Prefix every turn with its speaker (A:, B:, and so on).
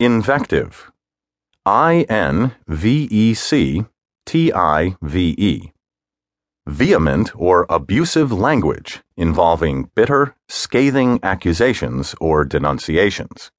A: Invective. I N V E C T I V E. Vehement or abusive language involving bitter, scathing accusations or denunciations.